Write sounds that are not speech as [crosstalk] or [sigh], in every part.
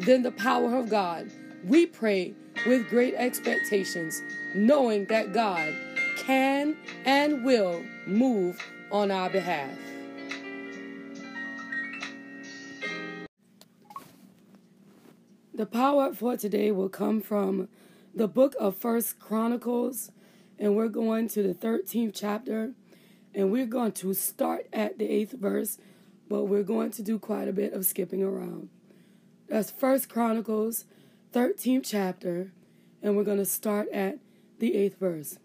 than the power of God. We pray with great expectations, knowing that God can and will move on our behalf. The power for today will come from the book of First Chronicles, and we're going to the 13th chapter, and we're going to start at the 8th verse, but we're going to do quite a bit of skipping around. That's First Chronicles, 13th chapter, and we're going to start at the 8th verse.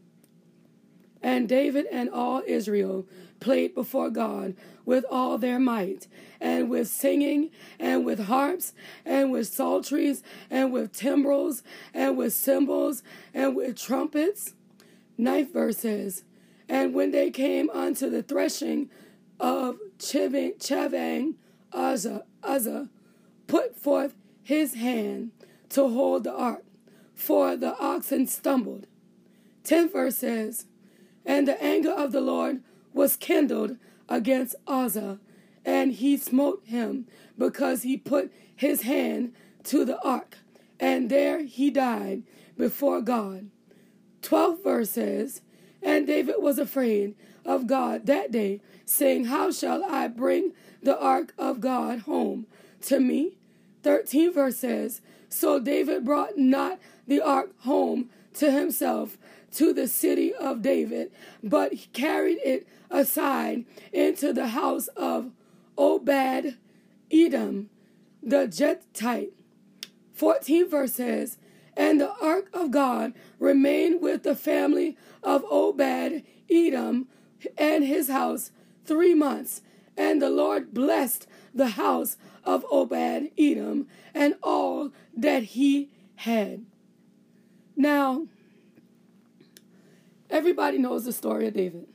And David and all Israel played before God with all their might, and with singing, and with harps, and with psalteries, and with timbrels, and with cymbals, and with trumpets. Ninth verse says, And when they came unto the threshing of Chavang, Uzzah, Uzzah put forth his hand to hold the ark, for the oxen stumbled. Tenth verse says, and the anger of the Lord was kindled against Uzzah, and he smote him because he put his hand to the ark, and there he died before God. Twelfth verse says, And David was afraid of God that day, saying, How shall I bring the ark of God home to me? 13 verse says, So David brought not the ark home to himself, to the city of David, but he carried it aside into the house of Obed Edom, the Gittite. 14 verse says, And the ark of God remained with the family of Obed Edom and his house three months. And the Lord blessed the house of Obed Edom and all that he had. Now, Everybody knows the story of David.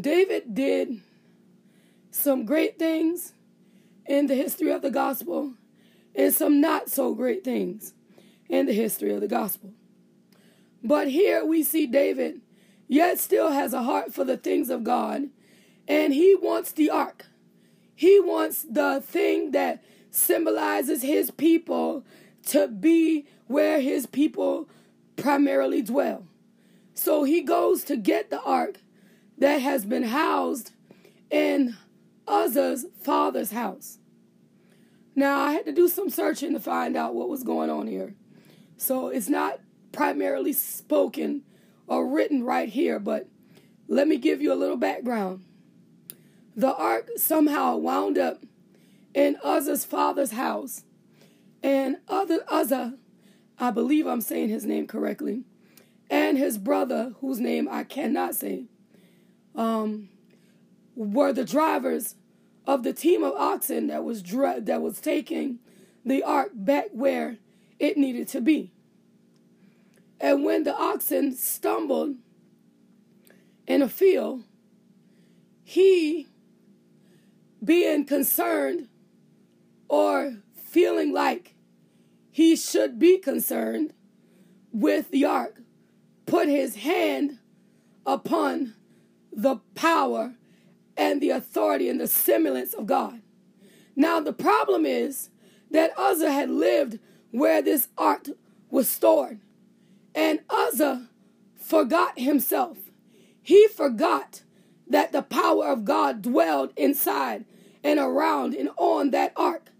David did some great things in the history of the gospel and some not so great things in the history of the gospel. But here we see David yet still has a heart for the things of God and he wants the ark. He wants the thing that symbolizes his people to be where his people primarily dwell. So he goes to get the ark that has been housed in Uzzah's father's house. Now, I had to do some searching to find out what was going on here. So it's not primarily spoken or written right here, but let me give you a little background. The ark somehow wound up in Uzzah's father's house, and other Uzzah, I believe I'm saying his name correctly, and his brother, whose name I cannot say, um, were the drivers of the team of oxen that was that was taking the ark back where it needed to be. And when the oxen stumbled in a field, he, being concerned or feeling like he should be concerned with the ark, put his hand upon the power and the authority and the semblance of God. Now, the problem is that Uzzah had lived where this ark was stored, and Uzzah forgot himself. He forgot that the power of God dwelled inside and around and on that ark.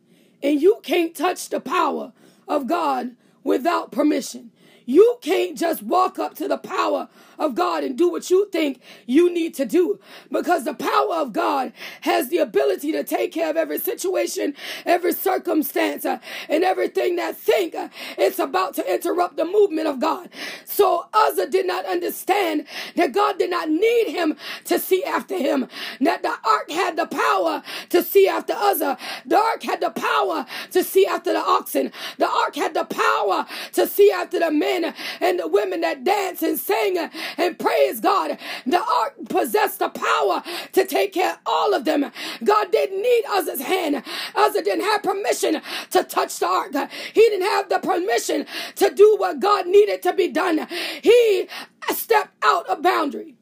And you can't touch the power of God without permission. You can't just walk up to the power of God and do what you think you need to do. Because the power of God has the ability to take care of every situation, every circumstance, uh, and everything that think uh, it's about to interrupt the movement of God. So Uzzah did not understand that God did not need him to see after him. That the ark had the power to see after Uzzah. The ark had the power to see after the oxen. The ark had the power to see after the men and the women that dance and sing and praise God. The ark possessed the power to take care of all of them. God didn't need Uzzah's hand. Uzzah didn't have permission to touch the ark. He didn't have the permission to do what God needed to be done. He stepped out of boundary.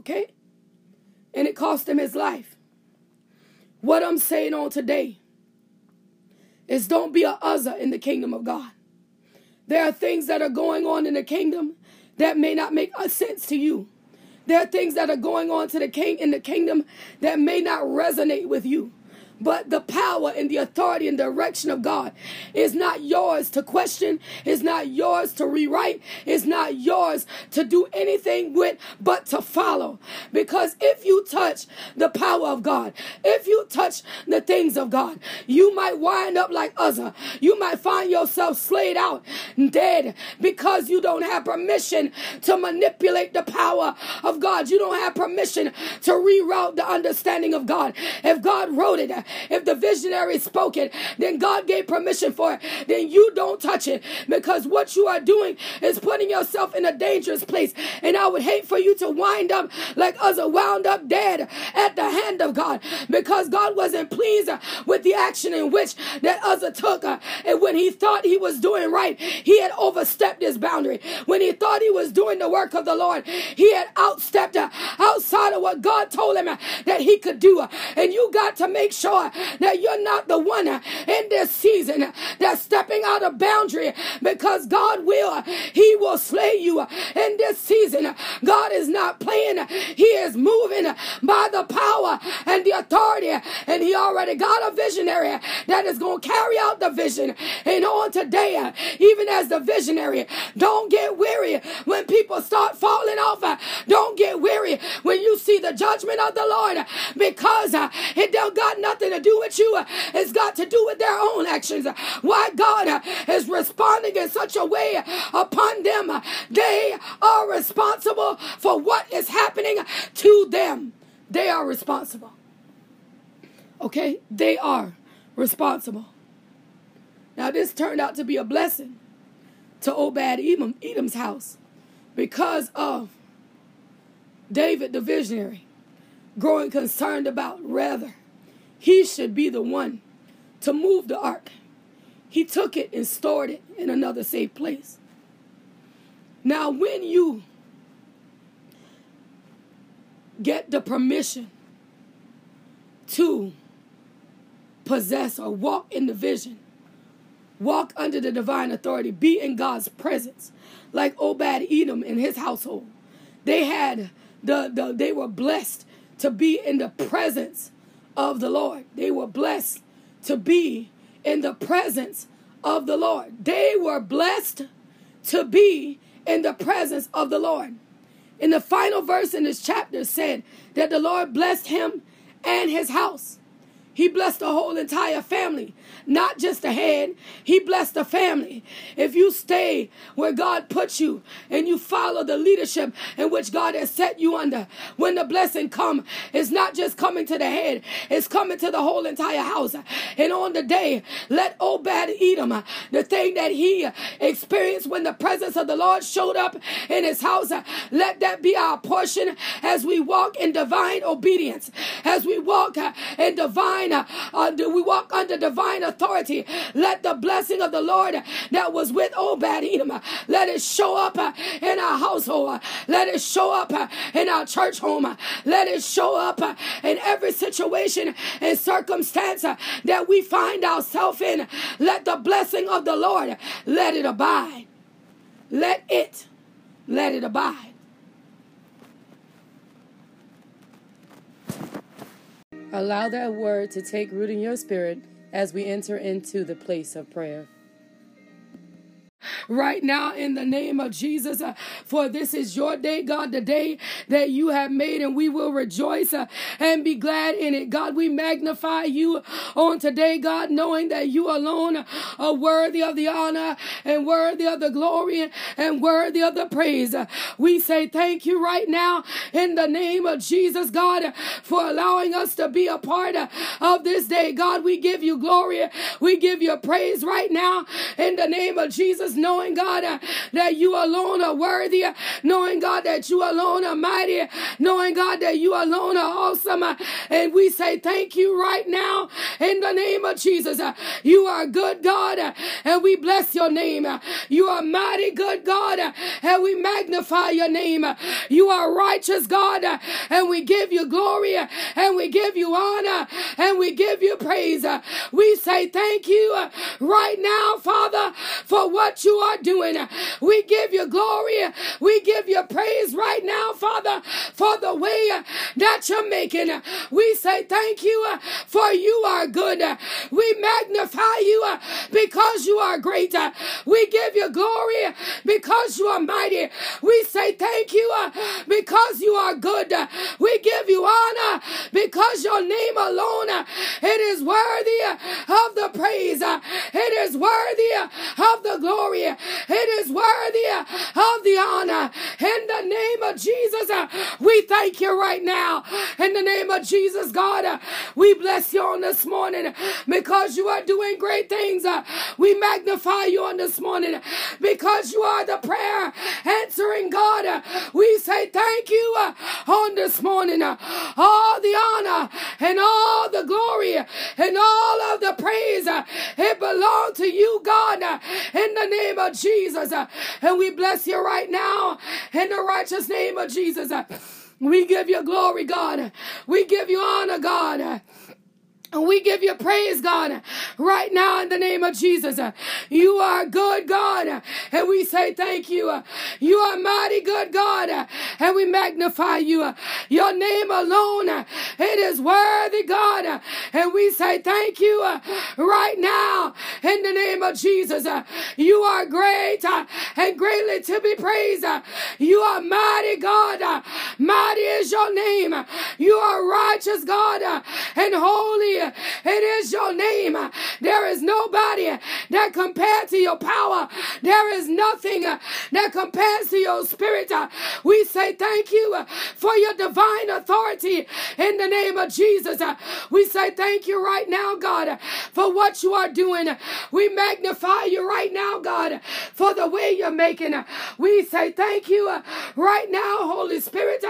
Okay? And it cost him his life. What I'm saying on today is don't be a Uzzah in the kingdom of God. There are things that are going on in the kingdom that may not make sense to you. There are things that are going on to the king in the kingdom that may not resonate with you. But the power and the authority and direction of God is not yours to question, is not yours to rewrite, is not yours to do anything with, but to follow. Because if you touch the power of God, if you touch the things of God, you might wind up like Uzzah. You might find yourself slayed out, dead, because you don't have permission to manipulate the power of God. You don't have permission to reroute the understanding of God. If God wrote it, if the visionary spoke it, then God gave permission for it. Then you don't touch it because what you are doing is putting yourself in a dangerous place. And I would hate for you to wind up like Uzzah wound up dead at the hand of God because God wasn't pleased with the action in which that Uzzah took. And when he thought he was doing right, he had overstepped his boundary. When he thought he was doing the work of the Lord, he had outstepped outside of what God told him that he could do. And you got to make sure that you're not the one in this season that's stepping out of boundary because God will, He will slay you in this season. God is not playing, He is moving by the power and the authority, and He already got a visionary that is going to carry out the vision. And on today, even as the visionary, don't get weary when people start falling off. Don't get weary when you see the judgment of the Lord because it don't got nothing to do with you. It's got to do with their own actions. Why God is responding in such a way upon them. They are responsible for what is happening to them. They are responsible. Okay? They are responsible. Now, this turned out to be a blessing to Obed Edom, Edom's house because of David the visionary growing concerned about rather he should be the one to move the ark. He took it and stored it in another safe place. Now, when you get the permission to possess or walk in the vision, walk under the divine authority, be in God's presence, like Obed Edom and his household. They had the, the they were blessed to be in the presence of the Lord. They were blessed to be in the presence of the Lord. They were blessed to be in the presence of the Lord. In the final verse in this chapter said that the Lord blessed him and his house. He blessed the whole entire family, not just the head. He blessed the family. If you stay where God puts you and you follow the leadership in which God has set you under, when the blessing come, it's not just coming to the head, it's coming to the whole entire house. And on the day, let Obed Edom, the thing that he experienced when the presence of the Lord showed up in his house, let that be our portion as we walk in divine obedience, as we walk in divine divine, we walk under divine authority. Let the blessing of the Lord that was with Obed Edom, let it show up uh, in our household. Let it show up uh, in our church home. Let it show up uh, in every situation and circumstance that we find ourselves in. Let the blessing of the Lord, let it abide. Let it, let it abide. Allow that word to take root in your spirit as we enter into the place of prayer. Right now in the name of Jesus. Uh, for this is your day, God, the day that you have made, and we will rejoice uh, and be glad in it. God, we magnify you on today, God, knowing that you alone are worthy of the honor and worthy of the glory and worthy of the praise. We say thank you right now in the name of Jesus, God, for allowing us to be a part of this day. God, we give you glory. We give you praise right now in the name of Jesus, knowing, God, uh, that you alone are worthy, uh, knowing, God, that you alone are mighty, knowing, God, that you alone are awesome. Uh, and we say thank you right now in the name of Jesus. You are good, God, and we bless your name. You are mighty good, God, and we magnify your name. You are righteous, God, and we give you glory, and we give you honor, and we give you praise. We say thank you right now, Father, for what you are doing. We give you glory. We give you praise right now, Father, for the way that you're making. We say thank you uh, for you are good. We magnify you uh, because you are great. Uh, we give you glory because you are mighty. We say thank you because you are good. We give you honor because your name alone it is worthy of the praise. It is worthy of the glory. It is worthy of the honor. In the name of Jesus, uh, we thank you right now. In the name of Jesus, God, uh, we bless you on this morning because you are doing great things. Uh, we magnify you on this morning because you are the prayer answering God. We say thank you on this morning. All the honor and all the glory and all of the praise, it belongs to you, God, in the name of Jesus. And we bless you right now in the righteous name of Jesus. We give you glory, God. We give you honor, God. We give you praise, God, right now in the name of Jesus. You are good, God, and we say thank you. You are mighty good, God, and we magnify you. Your name alone, it is worthy, God, and we say thank you right now in the name of Jesus. You are great and greatly to be praised. You are mighty, God. Mighty is your name. You are righteous, God, and holy it is your name. There is nobody that compared to your power. There is nothing that compares to your spirit. We say thank you for your divine authority in the name of Jesus. We say thank you right now, God, for what you are doing. We magnify you right now, God, for the way you're making. We say thank you right now, Holy Spirit,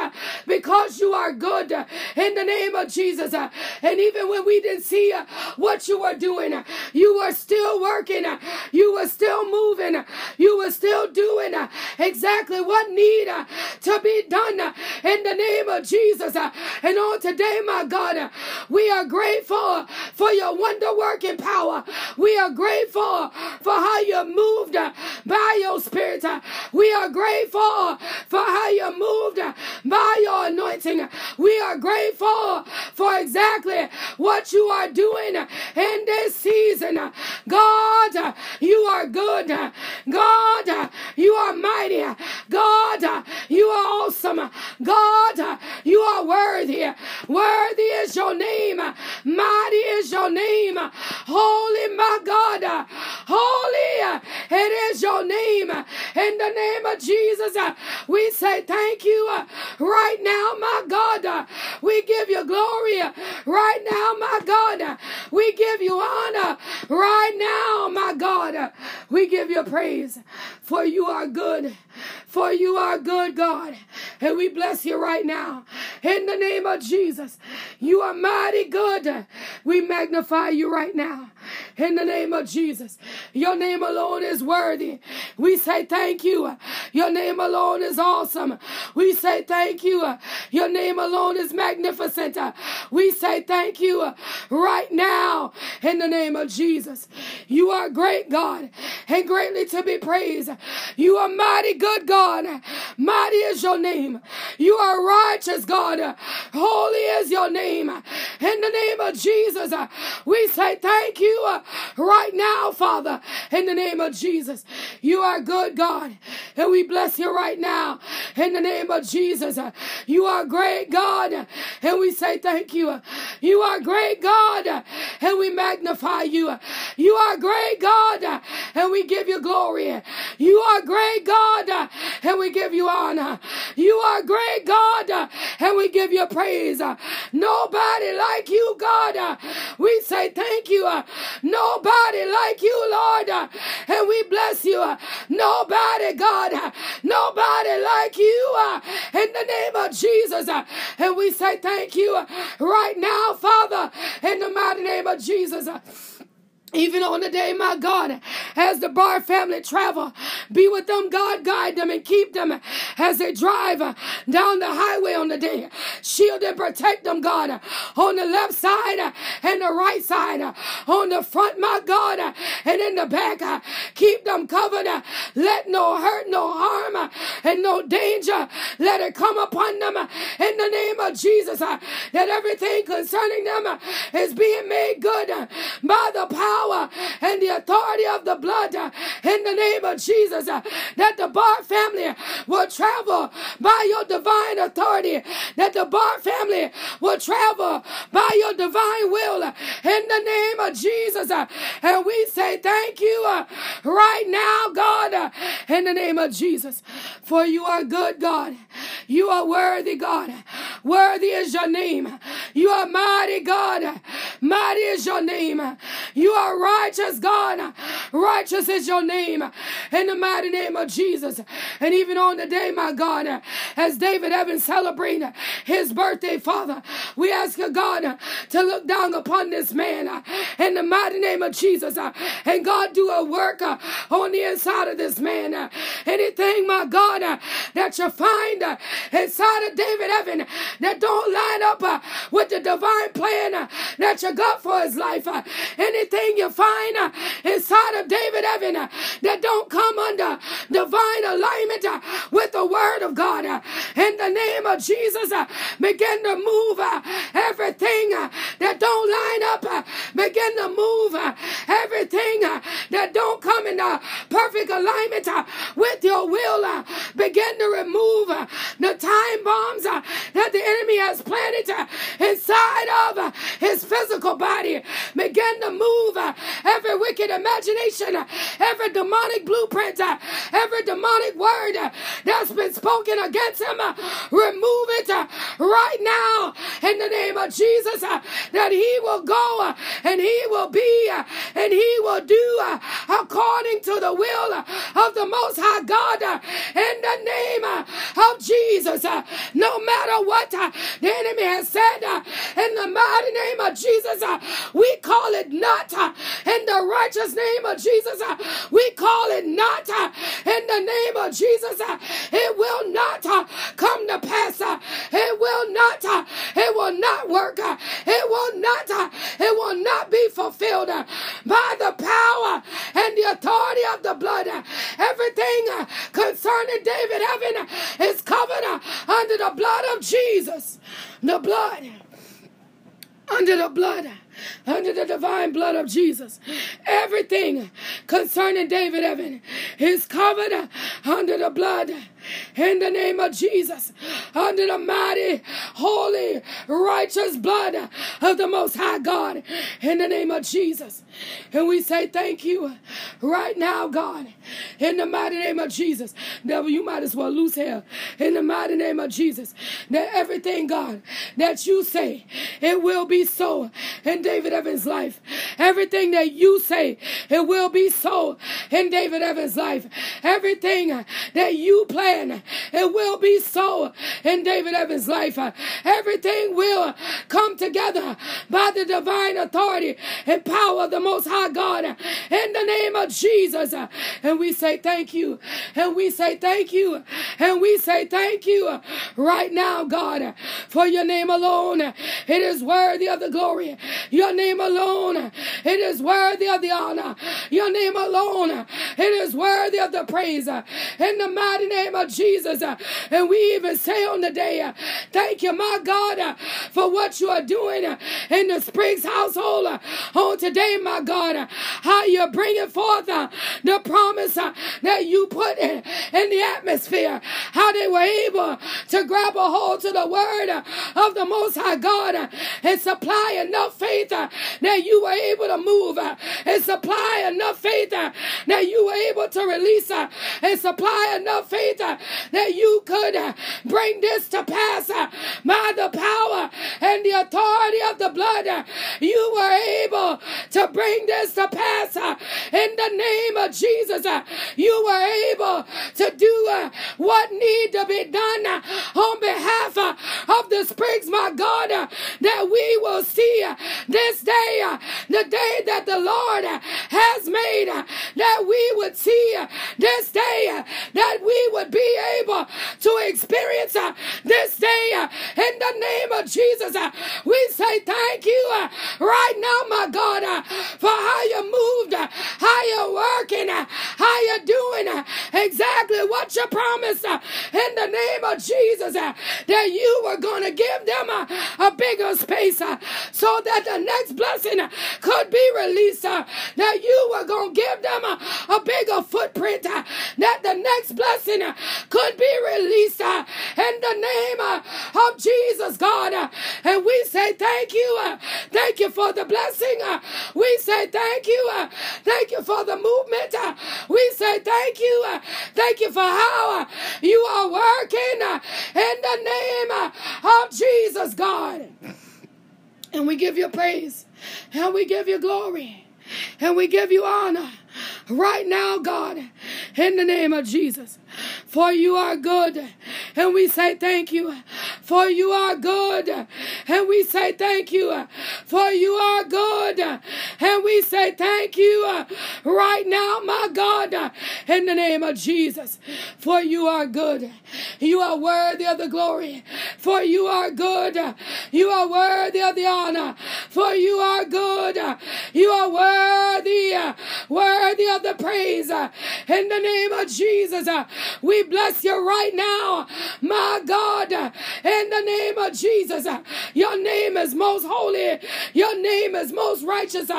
because you are good in the name of Jesus. And even when we didn't see uh, what you were doing. You were still working. You were still moving. You were still doing uh, exactly what needed uh, to be done uh, in the name of Jesus. And on today, my God, we are grateful for your wonder working power. We are grateful for how you moved by your spirit. We are grateful for how you moved by your anointing. We are grateful for exactly what you are doing in this season. God, you are good. God, you are mighty. God, you are awesome. God, you are worthy. Worthy is your name. Mighty is your name. Holy, my God. Holy, it is your name. In the name of Jesus, we say thank you right now, my God. We give you glory right now, my God. We give you honor right now, my God. We give you praise, for you are good. For you are good, God. And we bless you right now. In the name of Jesus, you are mighty good. We magnify you right now. In the name of Jesus, your name alone is worthy. We say thank you. Your name alone is awesome. We say thank you. Your name alone is magnificent. We say thank you right now in the name of Jesus. You are great, God, and greatly to be praised. You are mighty good, God. Mighty is your name. You are righteous, God. Holy is your name. In the name of Jesus, we say thank you right now, Father, in the name of Jesus. You are good, God. And we bless you right now in the name of Jesus. You are great, God. And we say thank you. You are great, God. And we magnify you. You are great, God. And we give you glory. You are great, God. Uh, and we give you honor. You are great, God. Uh, and we give you praise. Nobody like you, God. Uh, we say thank you. Nobody like you, Lord. And we bless you. Nobody, God. Nobody like you. In the name of Jesus. And we say thank you right now, Father, in the mighty name of Jesus. Even on the day, my God, as the Bar family travel, be with them, God, guide them and keep them as they drive down the highway on the day. Shield and protect them, God, on the left side and the right side, on the front, my God, and in the back. Keep them covered. Let no hurt, no harm, and no danger let it come upon them in the name of Jesus. That everything concerning them is being made good by the power power and the authority of the blood uh, in the name of Jesus. Uh, that the Barr family will travel by your divine authority. That the Barr family will travel by your divine will uh, in the name of Jesus. And we say thank you right now, God, in the name of Jesus. For you are good, God. You are worthy, God. Worthy is your name. You are mighty, God. Mighty is your name. You are righteous, God. Righteous is your name in the mighty name of Jesus. And even on the day, my God, as David Evans celebrating his birthday, Father, we ask you, God, to look down upon this man in the mighty name of Jesus. And God, do a work on the inside of this man. Anything, my God, that you find inside of David Evans that don't line up uh, with the divine plan uh, that you got for his life. Uh. Anything you find uh, inside of David Evan uh, that don't come under divine alignment uh, with the word of God. In the name of Jesus, begin to move everything that don't line up. Begin to move everything that don't come in perfect alignment with your will. Begin to remove the time bombs that the enemy has planted uh, inside of uh, his physical body. Begin to move uh, every wicked imagination, every demonic blueprint, every demonic word that's been spoken against him. Remove it right now in the name of Jesus that he will go and he will be and he will do according to the will of the Most High God uh, in the name uh, of Jesus. Uh, no matter what the enemy has said in the mighty name of Jesus, we call it not in the righteous name of Jesus. Uh, we call it not uh, in the name of Jesus. Uh, it will not come to pass. It will not. It will not work. It will not. It will not be fulfilled by the power and the authority of the blood. Everything uh, concerning David Evan uh, is covered uh, under the blood of Jesus. The blood under the blood under the divine blood of Jesus. Everything concerning David Evan is covered under the blood in the name of Jesus, under the mighty, holy, righteous blood of the Most High God, in the name of Jesus. And we say thank you right now, God, in the mighty name of Jesus. Devil, you might as well lose hell in the mighty name of Jesus. That everything, God, that you say, it will be so in David Evans' life. Everything that you say, it will be so in David Evans' life. Everything that you plan It will be so in David Evans' life. Everything will come together by the divine authority and power of the Most High God in the name of Jesus. And we say thank you. And we say thank you. And we say thank you right now, God, for your name alone. It is worthy of the glory. Your name alone. It is worthy of the honor. Your name alone. It is worthy of the praise. In the mighty name of of Jesus. Uh, and we even say on the day, uh, thank you, my God, uh, for what you are doing uh, in the Spriggs household uh, on today, my God. Uh, how you're bringing forth the promise that you put in, in the atmosphere, how they were able to grab a hold to the word of the Most High God and supply enough faith that you were able to move and supply enough faith that you were able to release and supply enough faith that you could uh, bring this to pass uh, by the power and the authority of the blood. uh, You were able to bring this to pass uh, in the name of Jesus. Uh, you were able to do uh, what need to be done on behalf of the Spriggs, my God, that we will see this day, the day that the Lord has made, that we would see this day, that we would be able to experience uh, this day uh, the name of Jesus. uh, We say thank you uh, right now, my God, uh, for how you moved, uh, how you're working, uh, how you're doing uh, exactly what you promised in the name of Jesus, that you were going to give them a bigger space so that the next blessing could be released, that you were going to give them a bigger footprint, that the next blessing could be released in the name of Jesus, God. uh, And we say thank you. uh, Thank you for the blessing. uh, We say thank you. Thank you for the movement. We say thank you. Thank you for how you are working in the name of Jesus, God. And we give you praise. And we give you glory. And we give you honor right now, God, in the name of Jesus. For you are good. And we say thank you. For you are good. And we say thank you. For you are good. And we say thank you right now, my God, in the name of Jesus. For you are good. You are worthy of the glory. For you are good. You are worthy of the honor. For you are good. You are worthy, worthy of the praise. In the name of Jesus, we bless you right now, my God. In the name of Jesus, your name is most holy. Your name is most righteous.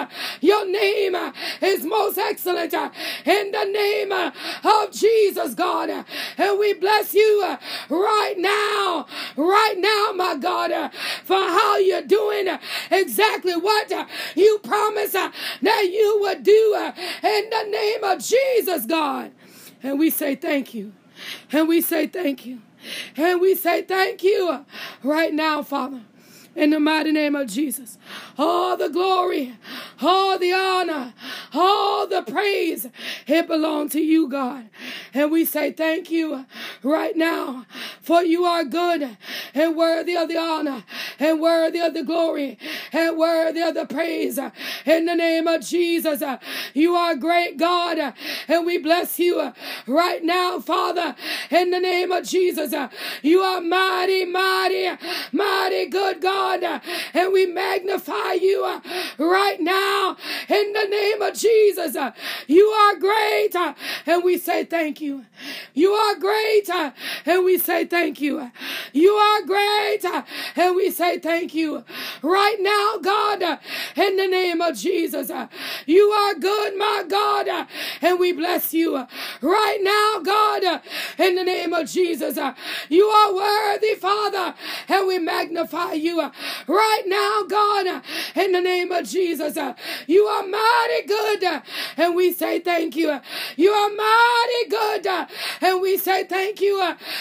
Your name is most excellent. In the name of Jesus, God. And we bless you right now, right now, my God, for how you're doing exactly what you promised that you would do in the name of Jesus, God. And we say thank you. And we say thank you. And we say thank you right now, Father. In the mighty name of Jesus. All the glory, all the honor, all the praise, it belongs to you, God. And we say thank you right now, for you are good and worthy of the honor and worthy of the glory and worthy of the praise. In the name of Jesus, you are great, God, and we bless you right now, Father. In the name of Jesus, you are mighty, mighty, mighty good God. And we magnify you uh, right now in the name of Jesus. Uh, you are great, uh, and we say thank you. You are great, and we say thank you. You are great, and we say thank you. Right now, God, in the name of Jesus, you are good, my God, and we bless you. Right now, God, in the name of Jesus, uh, you are worthy, Father, and we magnify you uh, right now, God, uh, in the name of Jesus. You are mighty good, and we say thank you. You are mighty good, and we say thank you.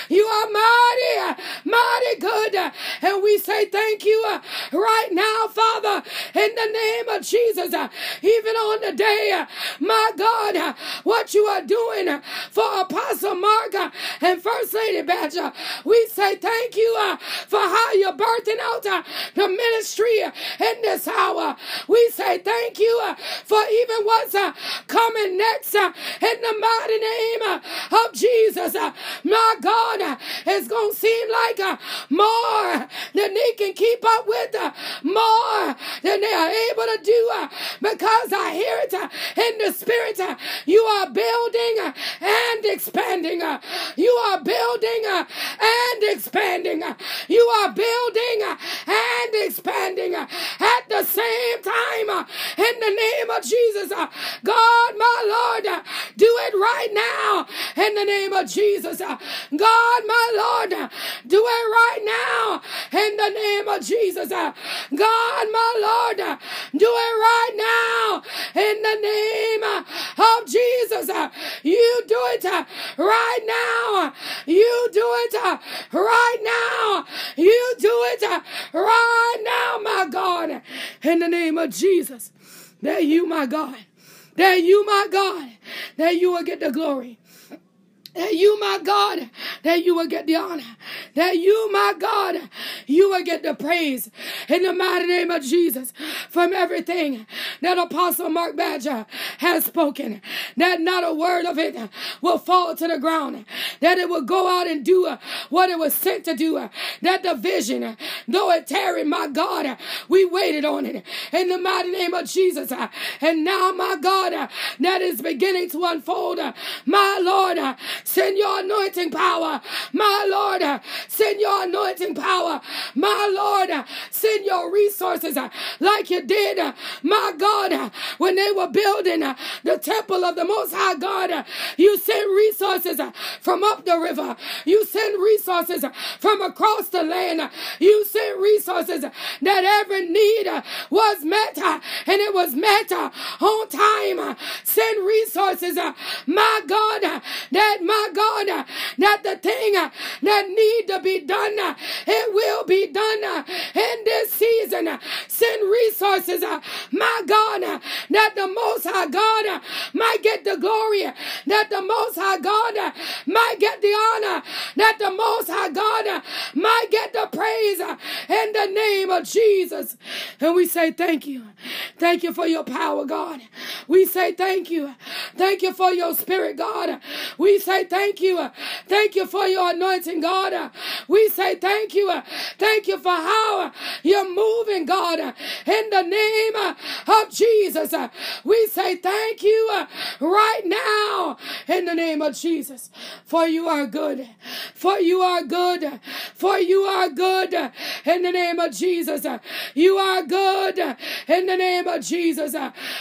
You are mighty, mighty good, and we say thank you right now, Father, in the name of Jesus. Even on the day, my God, what you are doing for Apostle Mark [laughs] and First Lady Badger, we say thank you uh, for how you're birthing out uh, the ministry in this hour. We say thank you uh, for even what's coming next in the mighty name of Jesus. My God, it's going to seem like more than they can keep up with, more than they are able to do because I hear it in the spirit. You are building and expanding. You are building uh, and expanding. You are building uh, and expanding uh, at the same time in the name of Jesus. God, my Lord, Do it right now in the name of Jesus. God, my Lord, do it right now in the name of Jesus. God, my Lord, do it right now in the name of Jesus. Uh, you do it uh, right now. You do it uh, right now. You do it right now, my God, in the name of Jesus. That you, my God, that you, my God, that you will get the glory that you, my God, that you will get the honor, that you, my God, you will get the praise in the mighty name of Jesus from everything that Apostle Mark Badger has spoken, that not a word of it will fall to the ground, that it will go out and do what it was sent to do, that the vision, though it tarried, my God, we waited on it in the mighty name of Jesus. And now, my God, that is beginning to unfold, my Lord, Send your anointing power. My Lord, send your anointing power. My Lord, send your resources uh, like you did, uh, my God, uh, when they were building the temple of the Most High God. You sent resources from up the river. You sent resources from across the land. You sent resources that every need was met and it was met on time. Send resources, my God, that my my God, uh, that the thing uh, that need to be done, uh, it will be done in this season. Send resources, uh, my God, uh, that the Most High God uh, might get the glory, that the Most High God might get the honor, that the Most High God might get the praise in the name of Jesus. And we say thank you. Thank you for your power, God. We say thank you. Thank you for your spirit, God. We say thank you. Thank you for your anointing, God. We say thank you. Thank you for how you're moving, God. In the name of Jesus, uh, we say thank you uh, right now in the name of Jesus. For you are good. For you are good. For you are good in the name of Jesus. You are good in the name of Jesus.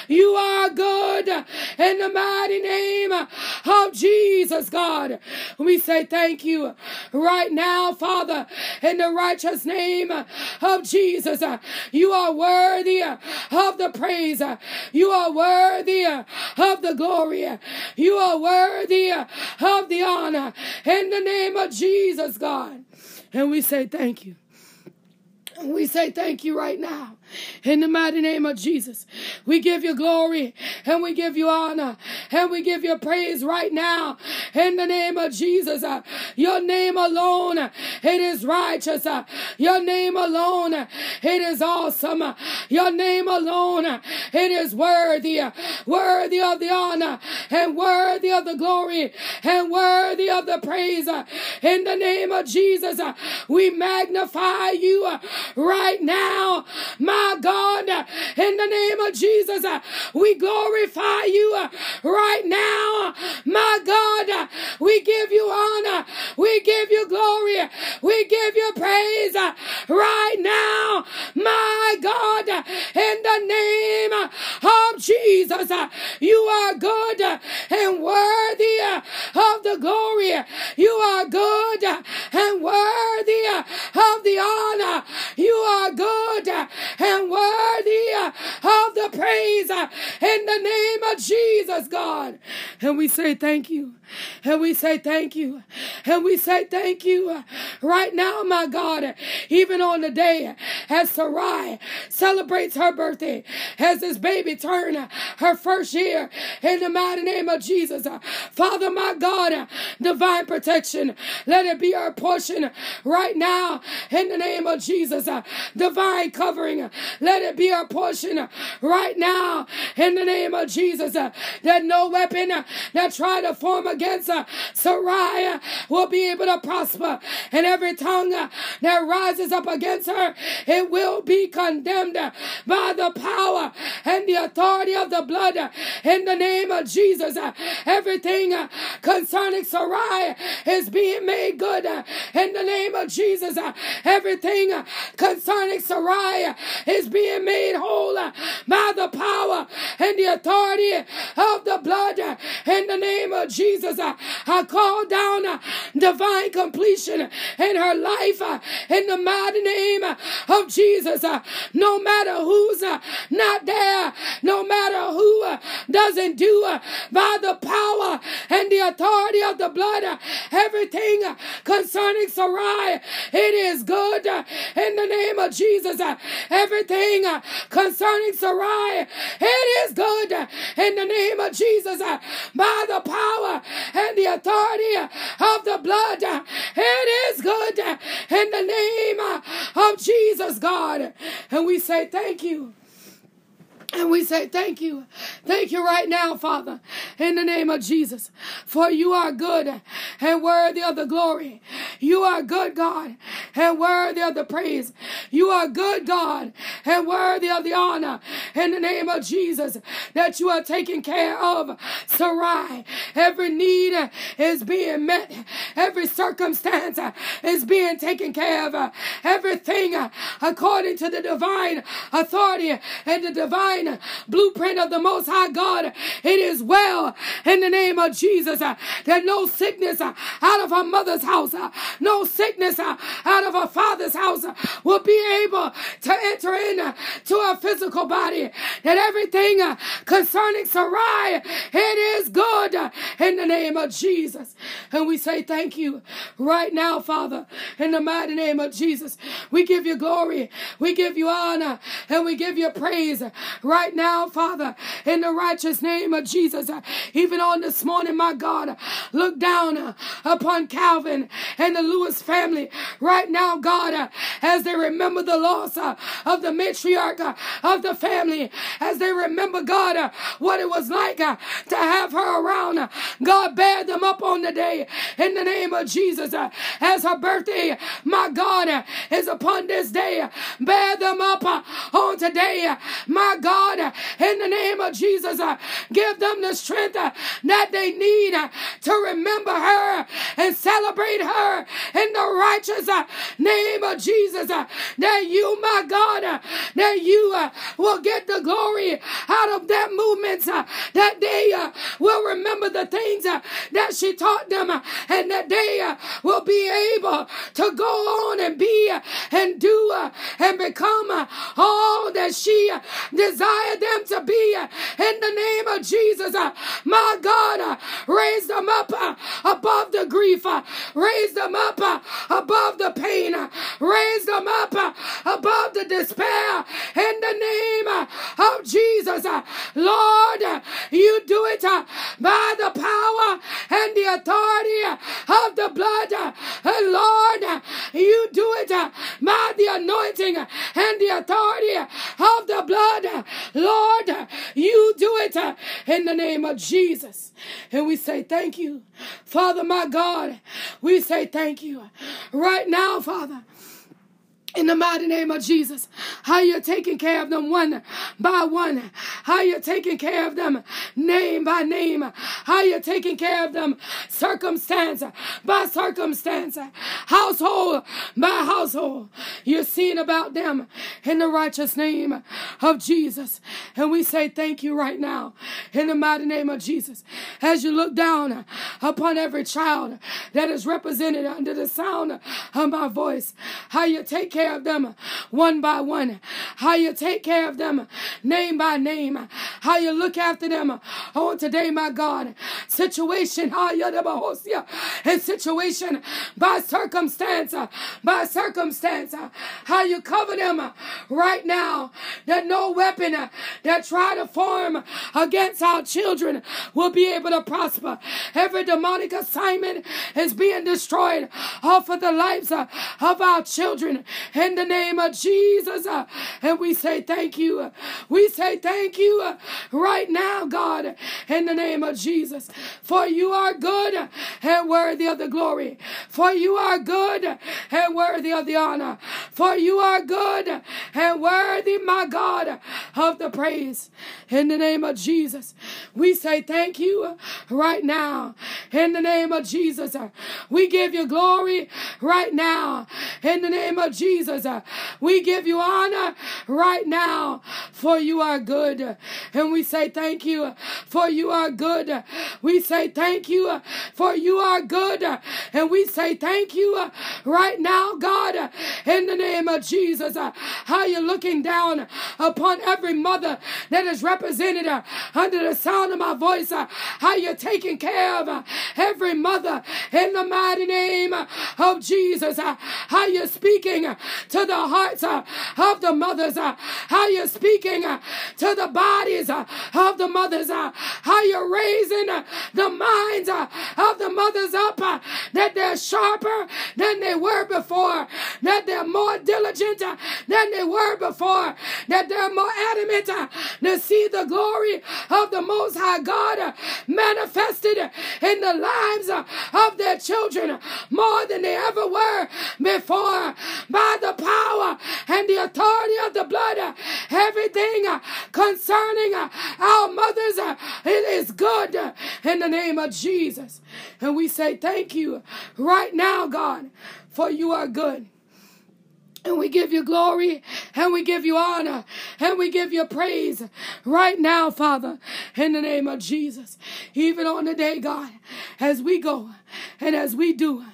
You are good in the mighty name of Jesus, God. God. We say thank you right now, Father, in the righteous name of Jesus. You are worthy of the praise. You are worthy of the glory. You are worthy of the honor in the name of Jesus, God. And we say thank you. We say thank you right now. In the mighty name of Jesus, we give you glory and we give you honor and we give you praise right now. In the name of Jesus, uh, your name alone, uh, it is righteous. Uh, your name alone, it is awesome. Your name alone, it is worthy, worthy of the honor and worthy of the glory and worthy of the praise. In the name of Jesus, we magnify you right now. My God, in the name of Jesus, we glorify you right now. My God, we give you honor. We give you glory. We give you praise right now. My God, in the name of Jesus, you are good and worthy of the glory. You are good and worthy of the honor. You are good and worthy of the praise in the name of Jesus, God. And we say thank you. And we say thank you. And we say thank you right now, my God. Even on the day as Sarai celebrates her birthday, as this baby turn her first year in the mighty name of Jesus. Father, my God, divine protection. Let it be our portion right now in the name of Jesus. Divine covering. Let it be our portion right now in the name of Jesus. That no weapon that try to form against uh, Sarai will be able to prosper, and every tongue that rises up against her, it will be condemned by the power and the authority of the blood in the name of Jesus. Everything concerning Sarai is being made good in the name of Jesus. Everything concerning Sarai is being made whole by the power and the authority of the blood in the name of Jesus. Uh, I call down uh, divine completion in her life uh, in the mighty name of Jesus. No matter who's not there, no matter who doesn't do by the power and the authority of the blood, everything concerning Sarai, it is good in the name of Jesus. Everything concerning Sarai, it is good in the name of Jesus by the power and the authority of the blood. It is good in the name of Jesus, God. And we say thank you. And we say thank you. Thank you right now, Father, in the name of Jesus. For you are good and worthy of the glory. You are good, God, and worthy of the praise. You are good, God, and worthy of the honor in the name of Jesus that you are taking care of. Sarai, every need is being met. Every circumstance is being taken care of. Everything according to the divine authority and the divine divine blueprint of the Most High God. It is well in the name of Jesus uh, that no sickness uh, out of her mother's house, uh, no sickness out of her father's house will be able to enter into her physical body. That everything concerning Sarai, it is good in the name of Jesus. And we say thank you right now, Father, in the mighty name of Jesus. We give you glory, we give you honor, and we give you praise right now, Father, in the righteous name of Jesus. Uh, even on this morning, my God, uh, look down uh, upon Calvan and the Lewis family right now, God, as they remember the loss of the matriarch of the family, as they remember, God, what it was like to have her around. God, bear them up on the day in the name of Jesus. As her birthday, my God, is upon this day. Bear them up on today, my God. God, in the name of Jesus, uh, give them the strength uh, that they need uh, to remember her and celebrate her in the righteous uh, name of Jesus. Uh, that you, my God, uh, that you will get the glory out of that movement, that they will remember the things that she taught them, and that they will be able to go on and be and do and become all that she desires desire them to be uh, in the name of Jesus. Uh, my God, uh, raise them up above the grief, raise them up above the pain, raise them up above the despair in the name of Jesus. Lord, you do it by the power and the authority of the blood. Lord, you do it by the anointing and the authority of the blood. Lord, you do it uh, in the name of Jesus. And we say thank you. Father, my God, we say thank you. Right now, Father, in the mighty name of Jesus, how you're taking care of them one by one, how you're taking care of them name by name, how you're taking care of them circumstance by circumstance, household by household. You're seeing about them in the righteous name of Jesus. And we say thank you right now in the mighty name of Jesus. As you look down upon every child that is represented under the sound of my voice, how you take care care of them one by one, how you take care of them name by name, how you look after them. Oh, on today, my God. Situation, [laughs] how and situation by circumstance, by circumstance, how you cover them uh, right now, that no weapon uh, that try to form against our children will be able to prosper. Every demonic assignment is being destroyed off of the lives uh, of our children in the name of Jesus. And And we say thank you. We say thank you right now, God, in the name of Jesus. For you are good and worthy of the glory. For you are good and worthy of the honor. For you are good and worthy, my God, of the praise. In the name of Jesus, we say thank you right now. In the name of Jesus, we give you glory right now. In the name of Jesus, we give you honor right now. For you are good. And we say thank you. For you are good. We say thank you. For you are good. And we say thank you right now, God. In the name of Jesus, uh, how you're looking down upon every mother that is represented uh, under the sound of my voice. Uh, how you're taking care of every mother in the mighty name of Jesus. How you're speaking to the hearts of the mothers. How you're speaking to the bodies of the mothers. How you're raising the minds of the mothers up that they're sharper than they were before, that they're more diligent uh, than they were before, that they're more adamant uh, to see the glory of the Most High God uh, manifested in the lives of their children more than they ever were before by the power and the authority of the blood. Everything concerning our mothers, it is good in the name of Jesus. And we say thank you right now, God, for you are good. And we give you glory and we give you honor and we give you praise right now, Father, in the name of Jesus. Even on the day, God, as we go and as we do,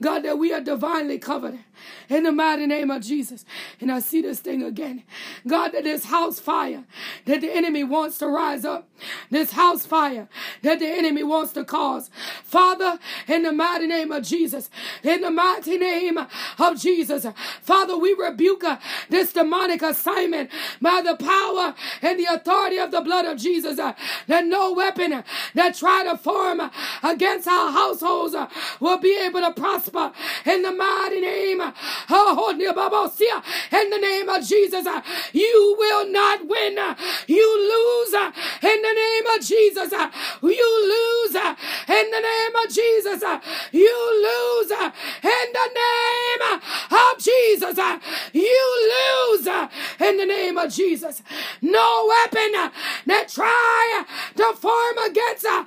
God, that we are divinely covered in the mighty name of Jesus. And I see this thing again. God, that this house fire that the enemy wants to rise up, this house fire that the enemy wants to cause. Father, in the mighty name of Jesus, in the mighty name of Jesus, Father, we rebuke uh, this demonic assignment by the power and the authority of the blood of Jesus. Uh, that no weapon that try to form against our households uh, will be able to prosper in the mighty name Oh, oh in the name of Jesus, uh, you will not win. Uh, you lose uh, in the name of Jesus. Uh, you lose uh, in the name of Jesus. Uh, you lose in the name of Jesus. You lose in the name of Jesus. No weapon that try to form against our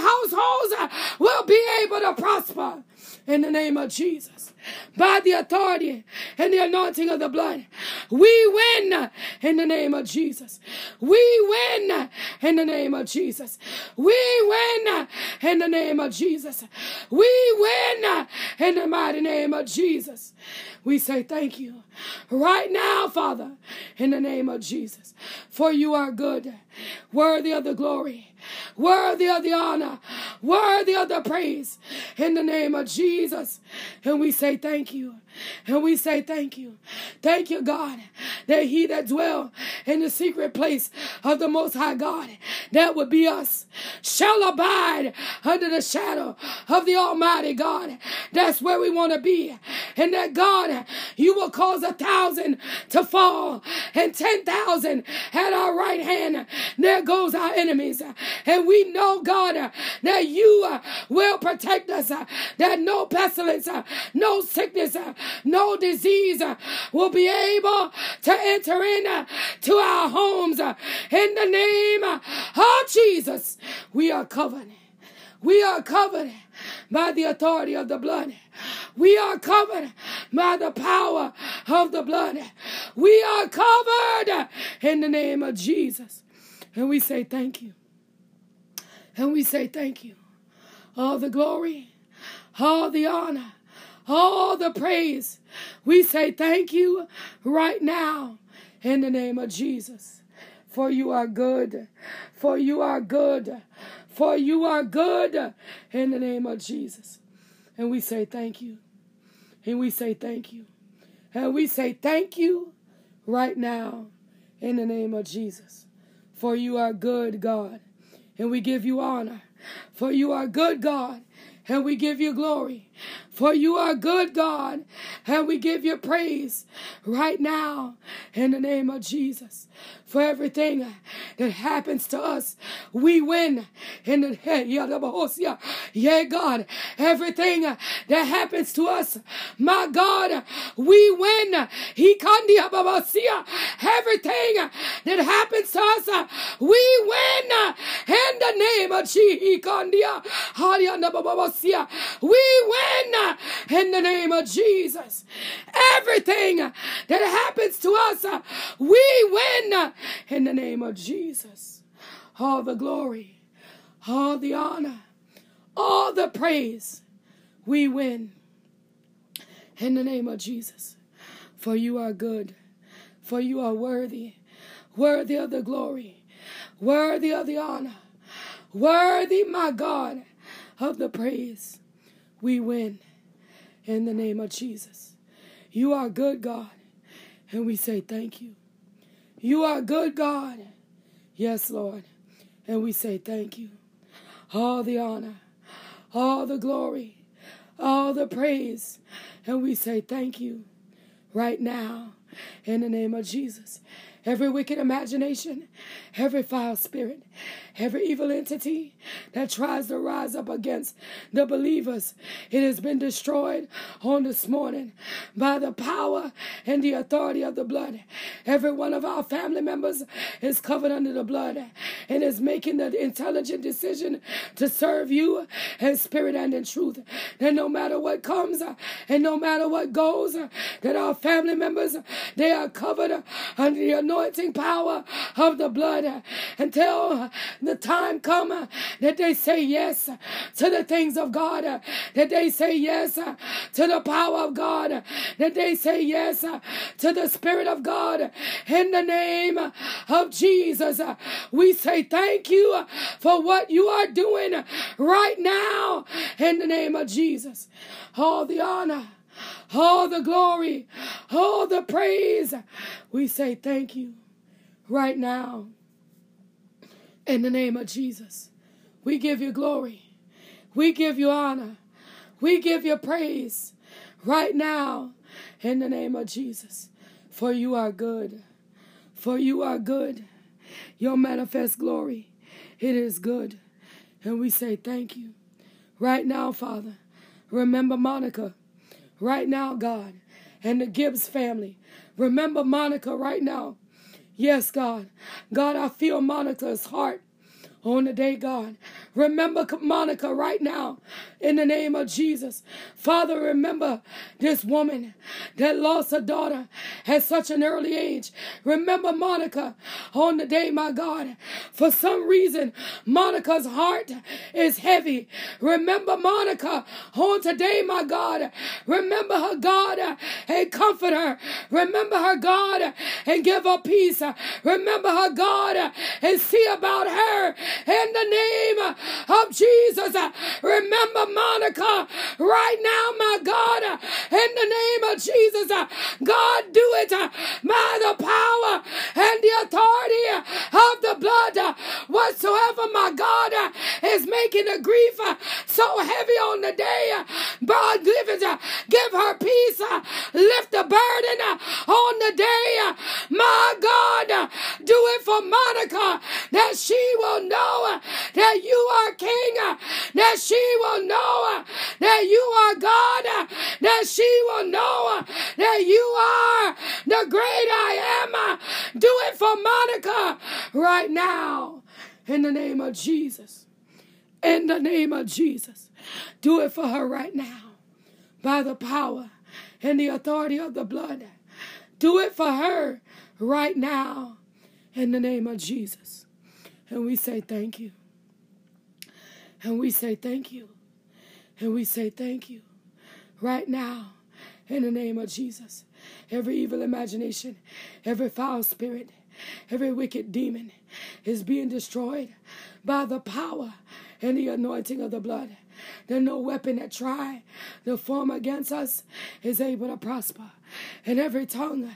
households will be able to prosper in the name of Jesus by the authority and the anointing of the blood. We win in the name of Jesus. We win in the name of Jesus. We win in the name of Jesus. We win in the mighty name of Jesus. We say thank you right now, Father, in the name of Jesus. For you are good, worthy of the glory, worthy of the honor, worthy of the praise, in the name of Jesus. And we say thank you. And we say thank you. Thank you, God, that he that dwell in the secret place of the Most High God, that would be us, shall abide under the shadow of the Almighty God. That's where we want to be. And that God, you will cause a thousand to fall and ten thousand at our right hand. There goes our enemies. And we know, God, uh, that you uh, will protect us, uh, that no pestilence, no sickness, no disease will be able to enter in to our homes. In the name of Jesus, we are covered. We are covered by the authority of the blood. We are covered by the power of the blood. We are covered in the name of Jesus. And we say thank you. And we say thank you. All the glory, all the honor, all the praise. We say thank you right now in the name of Jesus. For you are good. For you are good. For you are good in the name of Jesus. And we say thank you. And we say thank you. And we say thank you right now in the name of Jesus. For you are good, God. And we give you honor. For you are good, God and we give you glory. For you are good, God, and we give you praise right now in the name of Jesus. For everything that happens to us, we win in the yeah, God. Everything that happens to us, my God, we win. He everything that happens to us, we win in the name of Jesus. We win in the name of Jesus. Everything that happens to us, we win in the name of Jesus. All the glory, all the honor, all the praise, we win in the name of Jesus. For you are good, for you are worthy, worthy of the glory, worthy of the honor, worthy, my God, of the praise. We win in the name of Jesus. You are good, God, and we say thank you. You are good, God. Yes, Lord, and we say thank you. All the honor, all the glory, all the praise, and we say thank you right now in the name of Jesus every wicked imagination, every foul spirit, every evil entity that tries to rise up against the believers. It has been destroyed on this morning by the power and the authority of the blood. Every one of our family members is covered under the blood and is making the intelligent decision to serve you in spirit and in truth. That no matter what comes and no matter what goes, that our family members, they are covered under the anointing power of the blood until the time come uh, that they say yes uh, to the things of God, uh, that they say yes to the power of God, that they say yes to the Spirit of God. In the name of Jesus, we say thank you for what you are doing right now in the name of Jesus. All the honor all the glory, all the praise. We say thank you right now. In the name of Jesus, we give you glory. We give you honor. We give you praise right now in the name of Jesus. For you are good. For you are good. Your manifest glory, it is good. And we say thank you. Right now, Father, remember Monica right now, God, and the Gibbs family. Remember Monica right now. Yes, God. God, I feel Monica's heart on the day, God. Remember Monica right now in the name of Jesus. Father, remember this woman that lost her daughter at such an early age. Remember Monica on the day, my God. For some reason, Monica's heart is heavy. Remember Monica on today, my God. Remember her, God, and comfort her. Remember her, God, and give her peace. Remember her, God, and see about her in the name of Jesus. Remember Monica right now, my God, in the name of Jesus. God, do it by the power and the authority of the blood. Whatsoever, my God, is making the grief so heavy on the day, God, give it, give her peace, uh, lift the burden uh, on the day. Uh, my God, do it for Monica that she will know that you are King, that she will know that you are God, that she will know that you are the great I am. Do it for Monica right now in the name of Jesus. In the name of Jesus. Do it for her right now by the power and the authority of the blood. Do it for her right now in the name of Jesus. And we say thank you. And we say thank you. And we say thank you right now in the name of Jesus. Every evil imagination, every foul spirit, every wicked demon is being destroyed by the power and the anointing of the blood. That no weapon that try to form against us is able to prosper. and every tongue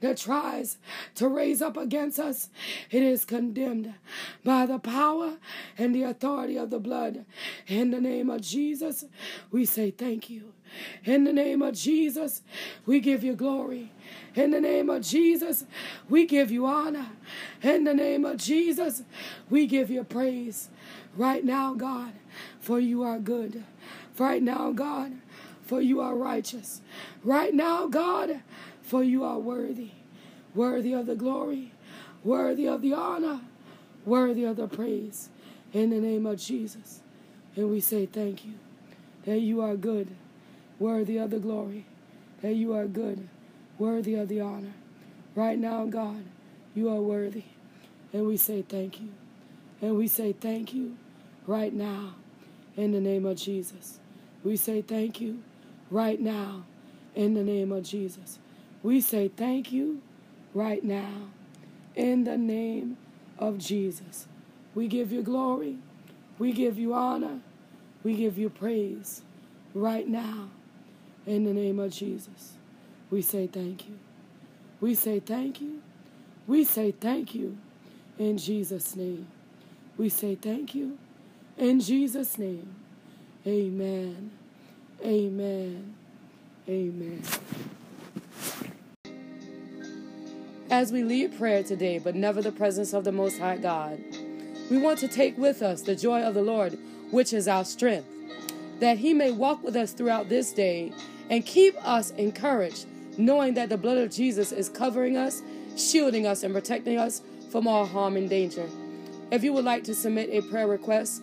that tries to raise up against us, it is condemned by the power and the authority of the blood. In the name of Jesus, we say thank you. In the name of Jesus, we give you glory. In the name of Jesus, we give you honor. In the name of Jesus, we give you praise. Right now, God, for you are good. Right now, God, for you are righteous. Right now, God, for you are worthy. Worthy of the glory, worthy of the honor, worthy of the praise. In the name of Jesus. And we say thank you that you are good, worthy of the glory, that you are good, worthy of the honor. Right now, God, you are worthy. And we say thank you. And we say thank you right now in the name of Jesus. We say thank you right now in the name of Jesus. We say thank you right now in the name of Jesus. We give you glory. We give you honor. We give you praise right now in the name of Jesus. We say thank you. We say thank you. We say thank you in Jesus' name. We say thank you in Jesus' name. Amen. Amen. Amen. As we lead prayer today, but never the presence of the Most High God, we want to take with us the joy of the Lord, which is our strength, that He may walk with us throughout this day and keep us encouraged, knowing that the blood of Jesus is covering us, shielding us, and protecting us from all harm and danger. If you would like to submit a prayer request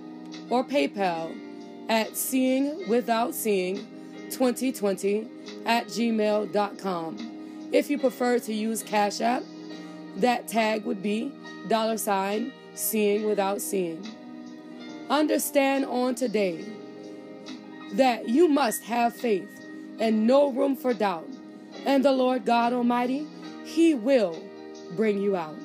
or PayPal at seeing without seeing 2020 at gmail.com. If you prefer to use Cash App, that tag would be dollar sign seeing without seeing. Understand on today that you must have faith and no room for doubt. And the Lord God Almighty, He will bring you out.